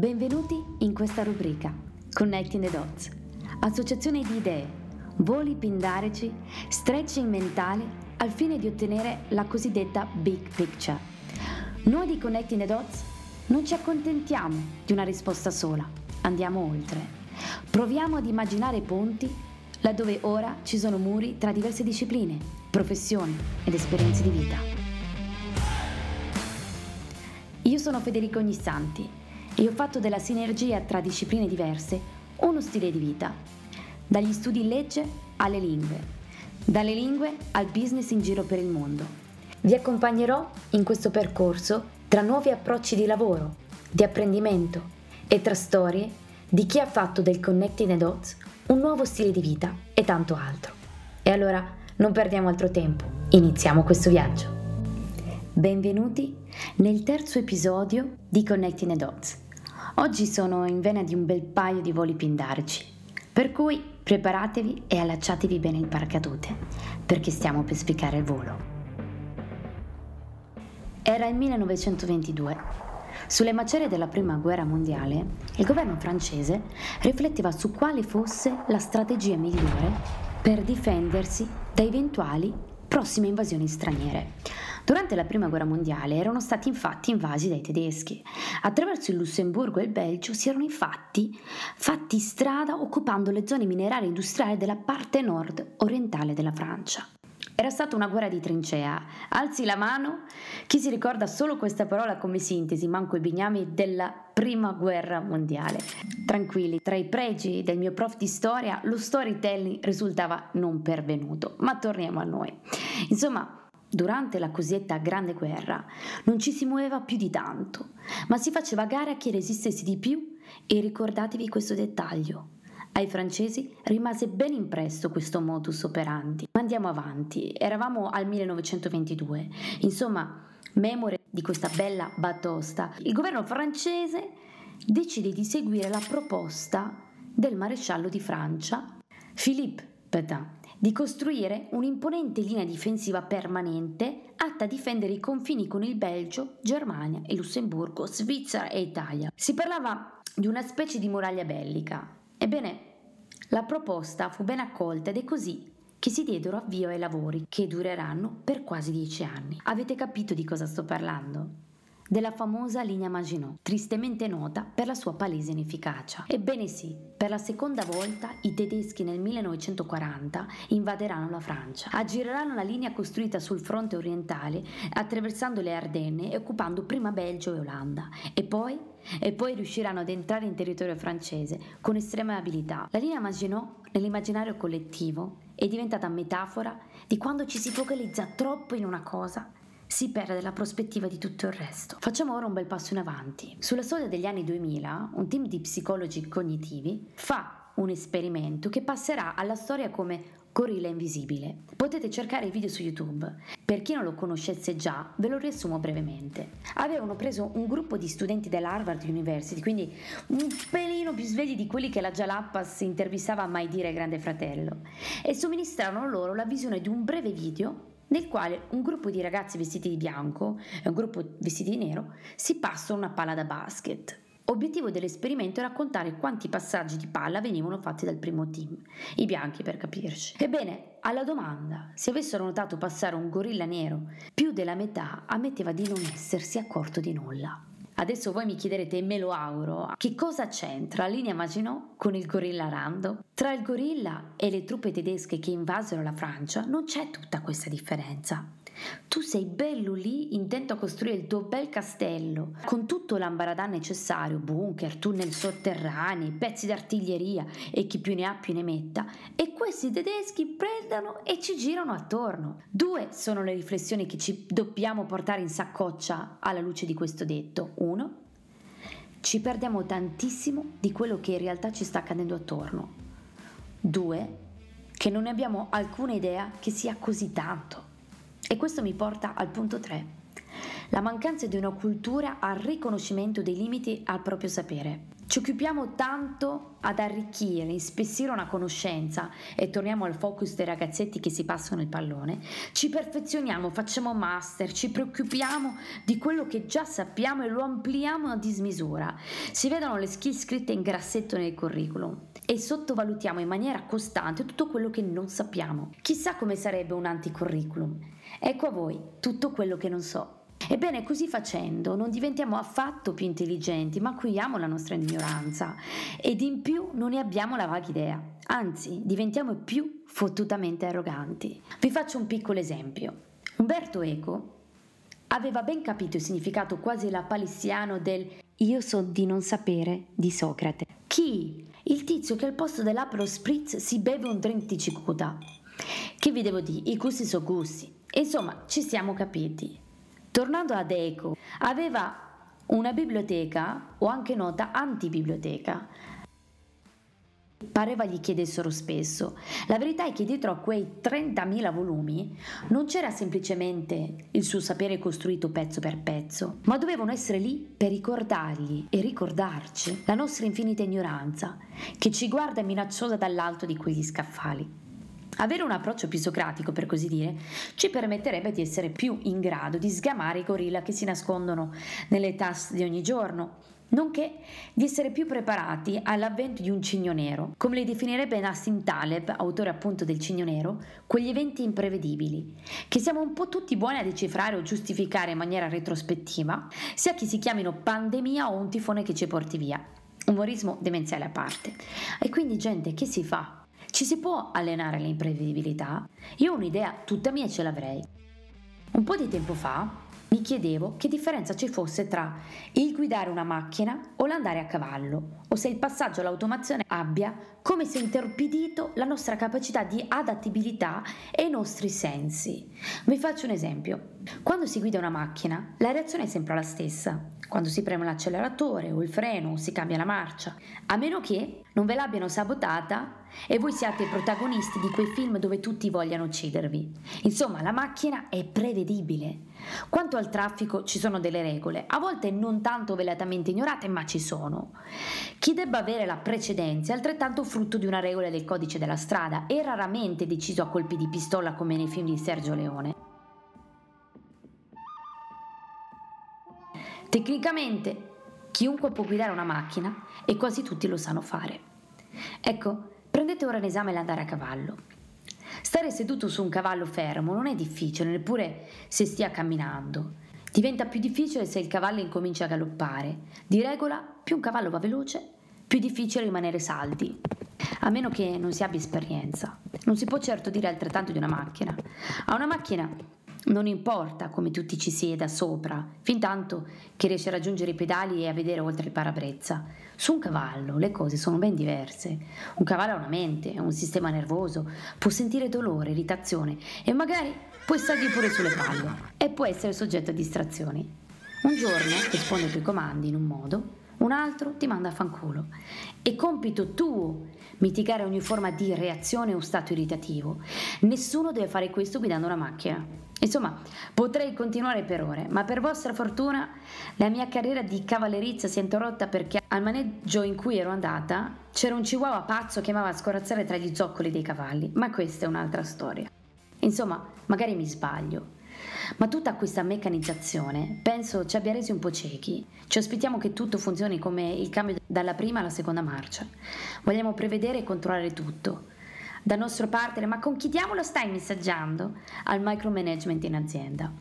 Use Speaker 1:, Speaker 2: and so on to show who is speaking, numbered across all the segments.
Speaker 1: Benvenuti in questa rubrica Connecting the Dots, associazione di idee, voli pindarici, stretching mentale al fine di ottenere la cosiddetta big picture. Noi di Connecting the Dots non ci accontentiamo di una risposta sola, andiamo oltre. Proviamo ad immaginare ponti laddove ora ci sono muri tra diverse discipline, professioni ed esperienze di vita. Io sono Federico Ognissanti e ho fatto della sinergia tra discipline diverse uno stile di vita, dagli studi in legge alle lingue, dalle lingue al business in giro per il mondo. Vi accompagnerò in questo percorso tra nuovi approcci di lavoro, di apprendimento e tra storie di chi ha fatto del Connecting the Dots un nuovo stile di vita e tanto altro. E allora non perdiamo altro tempo, iniziamo questo viaggio. Benvenuti nel terzo episodio di Connecting the Dots Oggi sono in vena di un bel paio di voli pindarici, per cui preparatevi e allacciatevi bene il paracadute, perché stiamo per spiccare il volo. Era il 1922. Sulle macerie della Prima Guerra Mondiale, il governo francese rifletteva su quale fosse la strategia migliore per difendersi da eventuali prossime invasioni straniere. Durante la Prima Guerra Mondiale erano stati infatti invasi dai tedeschi. Attraverso il Lussemburgo e il Belgio si erano infatti fatti strada occupando le zone minerarie industriali della parte nord orientale della Francia. Era stata una guerra di trincea. Alzi la mano chi si ricorda solo questa parola come sintesi, manco i bignami della prima guerra mondiale. Tranquilli, tra i pregi del mio prof di storia, lo storytelling risultava non pervenuto. Ma torniamo a noi. Insomma, Durante la cosiddetta Grande Guerra non ci si muoveva più di tanto, ma si faceva gara a chi resistesse di più e ricordatevi questo dettaglio. Ai francesi rimase ben impresso questo modus operandi. Ma andiamo avanti, eravamo al 1922. Insomma, memore di questa bella batosta, il governo francese decide di seguire la proposta del maresciallo di Francia, Philippe Pétain di costruire un'imponente linea difensiva permanente atta a difendere i confini con il Belgio, Germania e Lussemburgo, Svizzera e Italia. Si parlava di una specie di muraglia bellica. Ebbene, la proposta fu ben accolta ed è così che si diedero avvio ai lavori che dureranno per quasi dieci anni. Avete capito di cosa sto parlando? Della famosa linea Maginot, tristemente nota per la sua palese inefficacia. Ebbene sì, per la seconda volta i tedeschi nel 1940 invaderanno la Francia, aggireranno la linea costruita sul fronte orientale, attraversando le Ardenne e occupando prima Belgio e Olanda, e poi e poi riusciranno ad entrare in territorio francese con estrema abilità. La linea Maginot nell'immaginario collettivo è diventata metafora di quando ci si focalizza troppo in una cosa si perde la prospettiva di tutto il resto. Facciamo ora un bel passo in avanti. Sulla storia degli anni 2000, un team di psicologi cognitivi fa un esperimento che passerà alla storia come Gorilla Invisibile. Potete cercare il video su YouTube. Per chi non lo conoscesse già, ve lo riassumo brevemente. Avevano preso un gruppo di studenti dell'Harvard University, quindi un pelino più svegli di quelli che la Jalappas intervistava a mai dire Grande Fratello, e somministrarono loro la visione di un breve video nel quale un gruppo di ragazzi vestiti di bianco e un gruppo vestiti di nero si passano una palla da basket. Obiettivo dell'esperimento è raccontare quanti passaggi di palla venivano fatti dal primo team, i bianchi per capirci. Ebbene, alla domanda se avessero notato passare un gorilla nero, più della metà ammetteva di non essersi accorto di nulla. Adesso voi mi chiederete, e me lo auguro, che cosa c'entra linea Maginot con il gorilla Rando? Tra il gorilla e le truppe tedesche che invasero la Francia non c'è tutta questa differenza. Tu sei bello lì, intento a costruire il tuo bel castello, con tutto l'ambaradan necessario, bunker, tunnel sotterranei, pezzi d'artiglieria e chi più ne ha più ne metta, e questi tedeschi prendano e ci girano attorno. Due sono le riflessioni che ci dobbiamo portare in saccoccia alla luce di questo detto. Uno, ci perdiamo tantissimo di quello che in realtà ci sta accadendo attorno. Due, che non ne abbiamo alcuna idea che sia così tanto. E questo mi porta al punto 3. la mancanza di una cultura al riconoscimento dei limiti al proprio sapere. Ci occupiamo tanto ad arricchire, ispessire una conoscenza e torniamo al focus dei ragazzetti che si passano il pallone. Ci perfezioniamo, facciamo master, ci preoccupiamo di quello che già sappiamo e lo ampliamo a dismisura. Si vedono le skill scritte in grassetto nel curriculum e sottovalutiamo in maniera costante tutto quello che non sappiamo. Chissà come sarebbe un anticurriculum. Ecco a voi tutto quello che non so. Ebbene, così facendo non diventiamo affatto più intelligenti, ma acuiamo la nostra ignoranza ed in più non ne abbiamo la vaga idea. Anzi, diventiamo più fottutamente arroganti. Vi faccio un piccolo esempio. Umberto Eco aveva ben capito il significato quasi lapalissiano del io so di non sapere di Socrate. Chi? Il tizio che al posto dell'Aperol Spritz si beve un drink di cicuta. Che vi devo dire? I gusti sono gusti. Insomma, ci siamo capiti. Tornando ad Eco, aveva una biblioteca o anche nota antibiblioteca. Pareva gli chiedessero spesso. La verità è che dietro a quei 30.000 volumi non c'era semplicemente il suo sapere costruito pezzo per pezzo, ma dovevano essere lì per ricordargli e ricordarci la nostra infinita ignoranza, che ci guarda minacciosa dall'alto di quegli scaffali. Avere un approccio più socratico, per così dire, ci permetterebbe di essere più in grado di sgamare i gorilla che si nascondono nelle tasse di ogni giorno, nonché di essere più preparati all'avvento di un cigno nero, come li definirebbe Nassim Taleb, autore appunto del cigno nero, quegli eventi imprevedibili, che siamo un po' tutti buoni a decifrare o giustificare in maniera retrospettiva, sia che si chiamino pandemia o un tifone che ci porti via. Umorismo demenziale a parte. E quindi gente, che si fa? Ci si può allenare l'imprevedibilità? Io un'idea tutta mia ce l'avrei. Un po' di tempo fa mi chiedevo che differenza ci fosse tra il guidare una macchina o l'andare a cavallo, o se il passaggio all'automazione abbia come se interpidito la nostra capacità di adattabilità e i nostri sensi. Vi faccio un esempio. Quando si guida una macchina, la reazione è sempre la stessa quando si preme l'acceleratore o il freno o si cambia la marcia, a meno che non ve l'abbiano sabotata e voi siate i protagonisti di quei film dove tutti vogliano uccidervi. Insomma, la macchina è prevedibile. Quanto al traffico ci sono delle regole, a volte non tanto velatamente ignorate, ma ci sono. Chi debba avere la precedenza è altrettanto frutto di una regola del codice della strada e raramente deciso a colpi di pistola come nei film di Sergio Leone. Tecnicamente chiunque può guidare una macchina e quasi tutti lo sanno fare. Ecco, prendete ora in esame l'andare a cavallo. Stare seduto su un cavallo fermo non è difficile, neppure se stia camminando. Diventa più difficile se il cavallo incomincia a galoppare. Di regola, più un cavallo va veloce, più difficile rimanere saldi. A meno che non si abbia esperienza. Non si può certo dire altrettanto di una macchina. A una macchina non importa come tutti ci sieda sopra, fin tanto che riesce a raggiungere i pedali e a vedere oltre il parabrezza. Su un cavallo le cose sono ben diverse. Un cavallo ha una mente, un sistema nervoso, può sentire dolore, irritazione e magari può stargli pure sulle palle e può essere soggetto a distrazioni. Un giorno risponde ai tuoi comandi in un modo, un altro ti manda a fanculo. È compito tuo mitigare ogni forma di reazione o stato irritativo. Nessuno deve fare questo guidando una macchina. Insomma, potrei continuare per ore, ma per vostra fortuna la mia carriera di cavallerizza si è interrotta perché al maneggio in cui ero andata c'era un chihuahua pazzo che amava scorazzare tra gli zoccoli dei cavalli, ma questa è un'altra storia. Insomma, magari mi sbaglio, ma tutta questa meccanizzazione penso ci abbia resi un po' ciechi. Ci aspettiamo che tutto funzioni come il cambio dalla prima alla seconda marcia. Vogliamo prevedere e controllare tutto dal nostro partner, ma con chi diavolo stai messaggiando? Al micromanagement in azienda.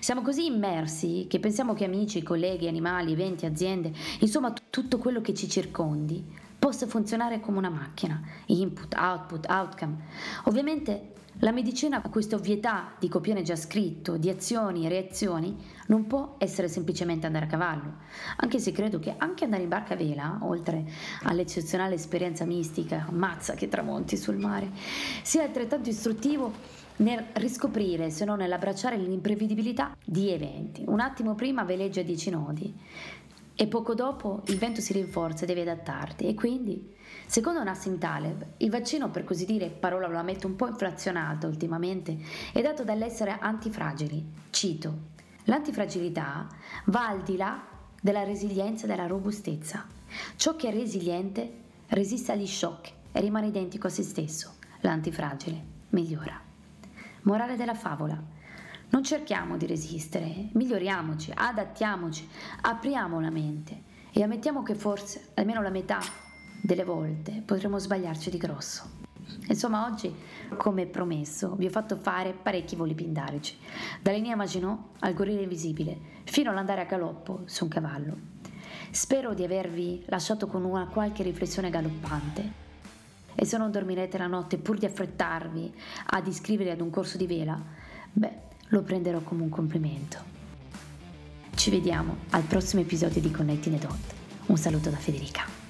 Speaker 1: Siamo così immersi che pensiamo che amici, colleghi, animali, eventi, aziende, insomma tutto quello che ci circondi, possa funzionare come una macchina, input, output, outcome. Ovviamente la medicina ha questa ovvietà di copione già scritto, di azioni e reazioni, non può essere semplicemente andare a cavallo, anche se credo che anche andare in barca a vela, oltre all'eccezionale esperienza mistica, mazza che tramonti sul mare, sia altrettanto istruttivo nel riscoprire, se non nell'abbracciare l'imprevedibilità di eventi. Un attimo prima veleggia dieci nodi e poco dopo il vento si rinforza e devi adattarti e quindi Secondo Nassim Taleb, il vaccino, per così dire, parola la metto un po' inflazionata ultimamente, è dato dall'essere antifragili. Cito: L'antifragilità va al di là della resilienza e della robustezza. Ciò che è resiliente resiste agli shock e rimane identico a se stesso. L'antifragile migliora. Morale della favola. Non cerchiamo di resistere, miglioriamoci, adattiamoci, apriamo la mente e ammettiamo che forse almeno la metà delle volte potremo sbagliarci di grosso. Insomma, oggi, come promesso, vi ho fatto fare parecchi voli pindarici, da linea Maginot al gorilla invisibile, fino all'andare a galoppo su un cavallo. Spero di avervi lasciato con una qualche riflessione galoppante. E se non dormirete la notte pur di affrettarvi ad iscrivervi ad un corso di vela, beh, lo prenderò come un complimento. Ci vediamo al prossimo episodio di Connecting the Dot. Un saluto da Federica.